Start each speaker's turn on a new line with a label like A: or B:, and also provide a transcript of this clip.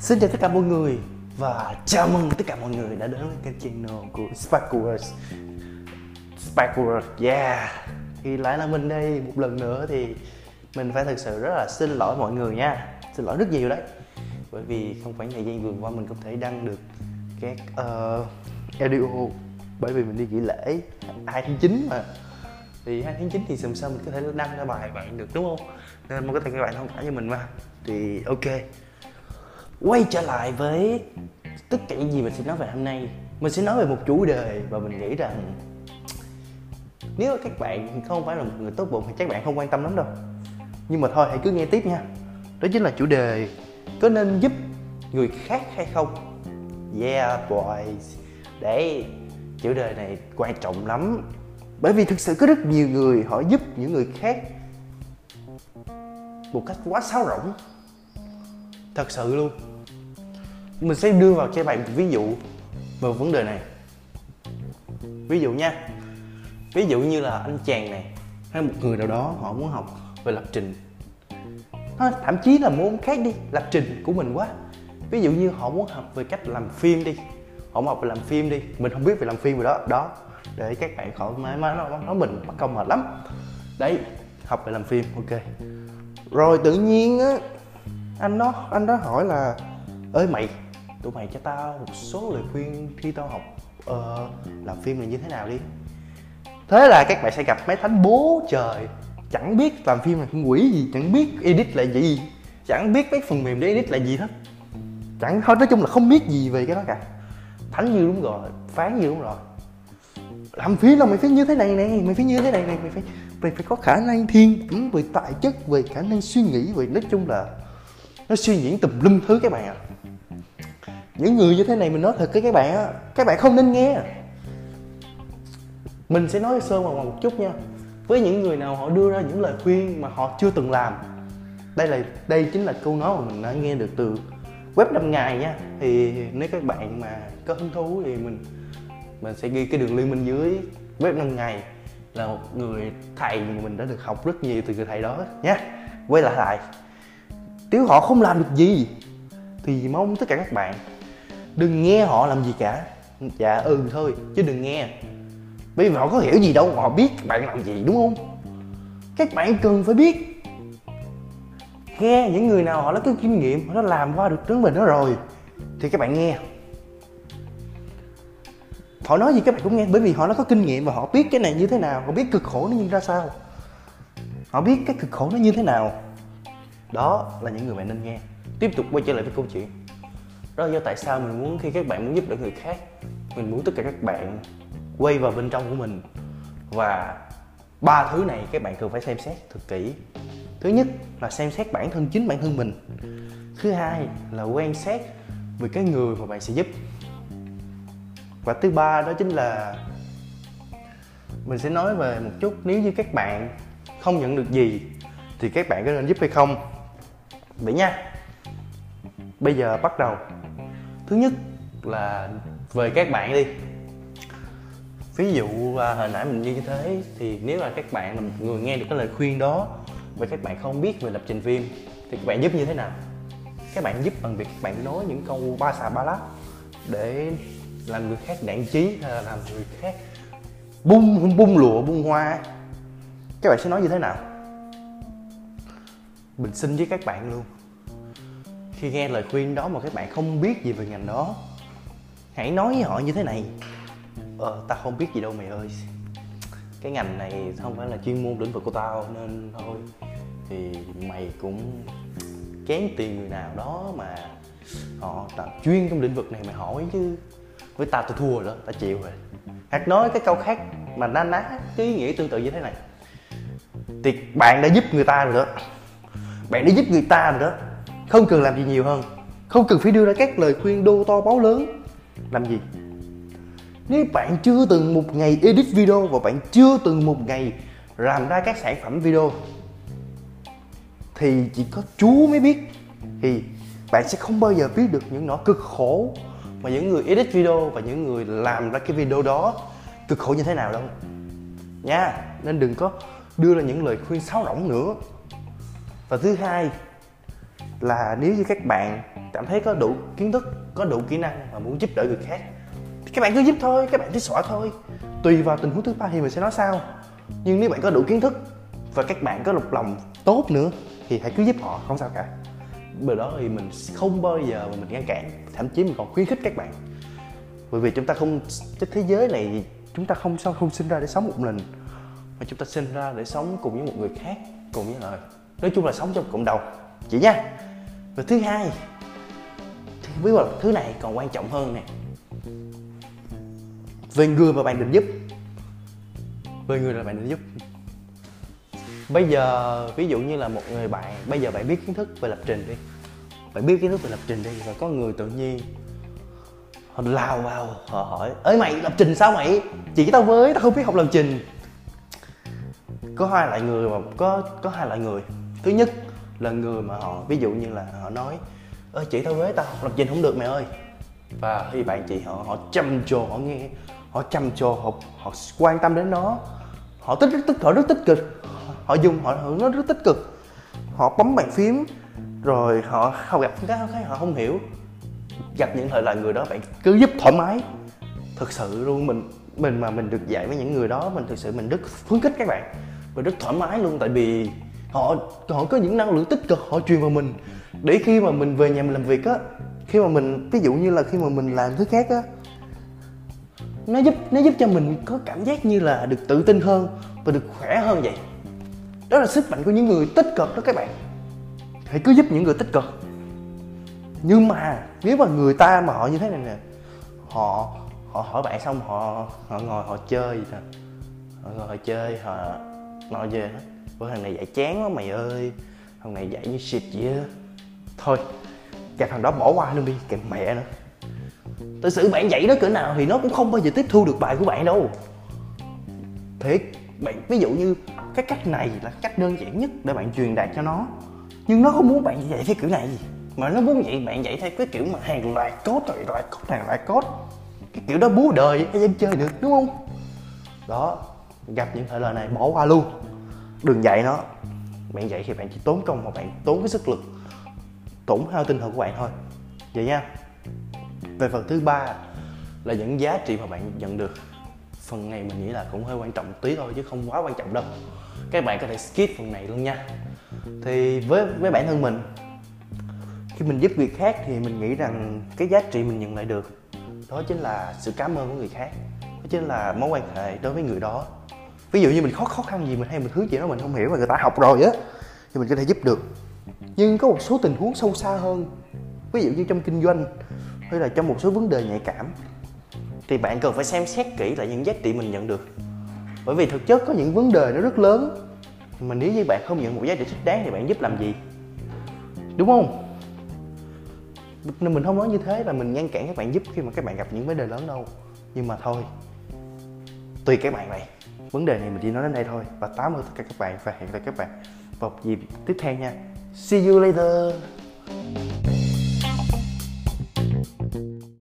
A: Xin chào tất cả mọi người và chào mừng tất cả mọi người đã đến với kênh channel của Sparkers Sparkers, yeah. Thì lại là mình đây một lần nữa thì mình phải thật sự rất là xin lỗi mọi người nha. Xin lỗi rất nhiều đấy. Bởi vì không phải thời gian vừa qua mình không thể đăng được các uh, audio. Bởi vì mình đi nghỉ lễ 2 tháng 9 mà thì 2 tháng 9 thì sầm sao mình có thể đăng ra bài bạn được, đúng không? Nên mong có thể các bạn thông cảm cho mình mà. Thì ok. Quay trở lại với tất cả những gì mình sẽ nói về hôm nay. Mình sẽ nói về một chủ đề và mình nghĩ rằng nếu các bạn không phải là một người tốt bụng thì chắc bạn không quan tâm lắm đâu. Nhưng mà thôi, hãy cứ nghe tiếp nha. Đó chính là chủ đề, có nên giúp người khác hay không? Yeah, boys. Đấy, chủ đề này quan trọng lắm bởi vì thực sự có rất nhiều người họ giúp những người khác một cách quá sáo rỗng. Thật sự luôn. Mình sẽ đưa vào cho bạn một ví dụ về vấn đề này. Ví dụ nha. Ví dụ như là anh chàng này hay một người nào đó họ muốn học về lập trình. Thậm chí là môn khác đi, lập trình của mình quá. Ví dụ như họ muốn học về cách làm phim đi. Họ muốn học về làm phim đi. Mình không biết về làm phim rồi đó. Đó để các bạn khỏi mãi mãi nó nó mình bắt công mệt lắm. Đấy học về làm phim ok. Rồi tự nhiên á anh đó anh đó hỏi là ơi mày tụi mày cho tao một số lời khuyên khi tao học uh, làm phim là như thế nào đi? Thế là các bạn sẽ gặp mấy thánh bố trời chẳng biết làm phim là con quỷ gì chẳng biết edit là gì chẳng biết mấy phần mềm để edit là gì hết. Chẳng thôi nói chung là không biết gì về cái đó cả. Thánh như đúng rồi phán như đúng rồi làm phim là mày phải như thế này này mày phải như thế này này mày phải mày phải có khả năng thiên ứng về tài chất, về khả năng suy nghĩ, về nói chung là nó suy diễn tùm lum thứ các bạn ạ. À. những người như thế này mình nói thật với các bạn á, các bạn không nên nghe. Mình sẽ nói sơ vào một chút nha. Với những người nào họ đưa ra những lời khuyên mà họ chưa từng làm, đây là, đây chính là câu nói mà mình đã nghe được từ web 5 ngày nha. Thì nếu các bạn mà có hứng thú thì mình mình sẽ ghi cái đường liên minh dưới web 5 ngày là một người thầy mà mình đã được học rất nhiều từ người thầy đó nhé. Quay lại lại, nếu họ không làm được gì thì mong tất cả các bạn đừng nghe họ làm gì cả. Dạ ừ thôi, chứ đừng nghe. Bởi vì họ có hiểu gì đâu, họ biết bạn làm gì, đúng không? Các bạn cần phải biết. Nghe những người nào họ đã có kinh nghiệm, họ đã làm qua được đến mình đó rồi, thì các bạn nghe họ nói gì các bạn cũng nghe, bởi vì họ nó có kinh nghiệm và họ biết cái này như thế nào, họ biết cực khổ nó như ra sao. Họ biết cái cực khổ nó như thế nào. Đó là những người bạn nên nghe. Tiếp tục quay trở lại với câu chuyện. Đó là do tại sao mình muốn khi các bạn muốn giúp đỡ người khác, mình muốn tất cả các bạn quay vào bên trong của mình. Và ba thứ này các bạn cần phải xem xét thật kỹ. Thứ nhất là xem xét bản thân chính bản thân mình. Thứ hai là quan sát về cái người mà bạn sẽ giúp và thứ ba đó chính là mình sẽ nói về một chút nếu như các bạn không nhận được gì thì các bạn có nên giúp hay không? Vậy nha. Bây giờ bắt đầu. Thứ nhất là về các bạn đi. Ví dụ à, hồi nãy mình như thế thì nếu là các bạn là một người nghe được cái lời khuyên đó và các bạn không biết về lập trình phim thì các bạn giúp như thế nào? Các bạn giúp bằng việc các bạn nói những câu ba xà ba lát để làm người khác đạn trí hay là làm người khác. Bung bung lụa, bung hoa các bạn sẽ nói như thế nào? Mình xin với các bạn luôn. Khi nghe lời khuyên đó mà các bạn không biết gì về ngành đó, hãy nói với họ như thế này. Ờ tao không biết gì đâu mày ơi. Cái ngành này không phải là chuyên môn lĩnh vực của tao nên thôi. Thì mày cũng kén tiền người nào đó mà họ tập chuyên trong lĩnh vực này mày hỏi chứ với tao tôi thua rồi đó, tao chịu rồi. Hoặc nói cái câu khác mà na ná cái ý nghĩa tương tự như thế này. Thì bạn đã giúp người ta rồi đó. Bạn đã giúp người ta rồi đó. Không cần làm gì nhiều hơn. Không cần phải đưa ra các lời khuyên đô to báo lớn. Làm gì? Nếu bạn chưa từng một ngày edit video và bạn chưa từng một ngày làm ra các sản phẩm video, thì chỉ có chú mới biết thì bạn sẽ không bao giờ biết được những nỗi cực khổ mà những người edit video và những người làm ra cái video đó, cực khổ như thế nào đâu. Nha, nên đừng có đưa ra những lời khuyên sáo rỗng nữa. Và thứ hai là nếu như các bạn cảm thấy có đủ kiến thức, có đủ kỹ năng và muốn giúp đỡ người khác, thì các bạn cứ giúp thôi, các bạn cứ xóa thôi. Tùy vào tình huống thứ ba thì mình sẽ nói sao nhưng nếu bạn có đủ kiến thức và các bạn có lục lòng tốt nữa, thì hãy cứ giúp họ, không sao cả bởi đó thì mình không bao giờ mà mình ngăn cản, thậm chí mình còn khuyến khích các bạn. Bởi vì chúng ta không, cái thế giới này chúng ta không sao, không sinh ra để sống một mình, mà chúng ta sinh ra để sống cùng với một người khác, cùng với lời nói chung là sống trong cộng đồng. Chị nha. Và thứ hai với là thứ này còn quan trọng hơn nè. Về người mà bạn định giúp. Về người là bạn định giúp bây giờ, ví dụ như là một người bạn, bây giờ bạn biết kiến thức về lập trình đi. Bạn biết kiến thức về lập trình đi và có người tự nhiên họ lao vào, họ hỏi ơi mày, lập trình sao mày? Chỉ tao với, tao không biết học lập trình. Có hai loại người mà, có có hai loại người. Thứ nhất là người mà họ, ví dụ như là họ nói ơi chị tao với, tao học lập trình không được mày ơi. Và khi bạn chị họ họ chăm trồ họ nghe, họ chăm trồ họ họ quan tâm đến nó. Họ tích rất tích, họ rất tích cực họ dùng, họ nó rất tích cực. Họ bấm bàn phím, rồi họ không gặp cái cái họ không hiểu. Gặp những thời là người đó, bạn cứ giúp thoải mái. Thực sự luôn, mình mình mà mình được dạy với những người đó, mình thực sự mình rất khuyến khích các bạn. Mình rất thoải mái luôn, tại vì họ họ có những năng lượng tích cực, họ truyền vào mình. Để khi mà mình về nhà mình làm việc á, khi mà mình, ví dụ như là khi mà mình làm thứ khác á, nó giúp nó giúp cho mình có cảm giác như là được tự tin hơn và được khỏe hơn vậy đó là sức mạnh của những người tích cực đó các bạn. Hãy cứ giúp những người tích cực. Nhưng mà nếu mà người ta mà họ như thế này nè, họ họ hỏi bạn xong họ họ ngồi, họ chơi gì nè. Họ ngồi, họ chơi, họ nói về bữa thằng này dạy chán quá mày ơi. Thằng này dạy như shit vậy á. Thôi gặp thằng đó bỏ qua luôn đi kèm mẹ nữa thực sự bạn dạy nó cỡ nào thì nó cũng không bao giờ tiếp thu được bài của bạn đâu. Thiệt bạn. Ví dụ như cái cách này là cách đơn giản nhất để bạn truyền đạt cho nó. Nhưng nó không muốn bạn dạy theo kiểu này. Mà nó muốn vậy bạn dạy theo cái kiểu mà hàng loạt cốt rồi loạt cốt hàng loạt cốt cái kiểu đó bú đời, ai dân chơi được, đúng không? Đó, gặp những thời lời này bỏ qua luôn. Đừng dạy nó. Bạn dạy thì bạn chỉ tốn công mà bạn tốn cái sức lực, tổn hao tinh thần của bạn thôi. Vậy nha. Về phần thứ ba là những giá trị mà bạn nhận được phần này mình nghĩ là cũng hơi quan trọng tí thôi chứ không quá quan trọng đâu. Các bạn có thể skip phần này luôn nha. Thì với với bản thân mình, khi mình giúp người khác thì mình nghĩ rằng cái giá trị mình nhận lại được, đó chính là sự cảm ơn của người khác, đó chính là mối quan hệ đối với người đó. Ví dụ như mình khó khó khăn gì mình hay mình hướng gì đó mình không hiểu mà người ta học rồi á, thì mình có thể giúp được. Nhưng có một số tình huống sâu xa hơn, ví dụ như trong kinh doanh, hay là trong một số vấn đề nhạy cảm thì bạn cần phải xem xét kỹ lại những giá trị mình nhận được. Bởi vì thực chất có những vấn đề nó rất lớn, mà nếu như bạn không nhận một giá trị thích đáng thì bạn giúp làm gì? Đúng không? Nên mình không nói như thế là mình ngăn cản các bạn giúp khi mà các bạn gặp những vấn đề lớn đâu. Nhưng mà thôi, tùy các bạn này. Vấn đề này mình chỉ nói đến đây thôi. Và tám ơn tất cả các bạn và hẹn gặp lại các bạn vào dịp tiếp theo nha. See you later.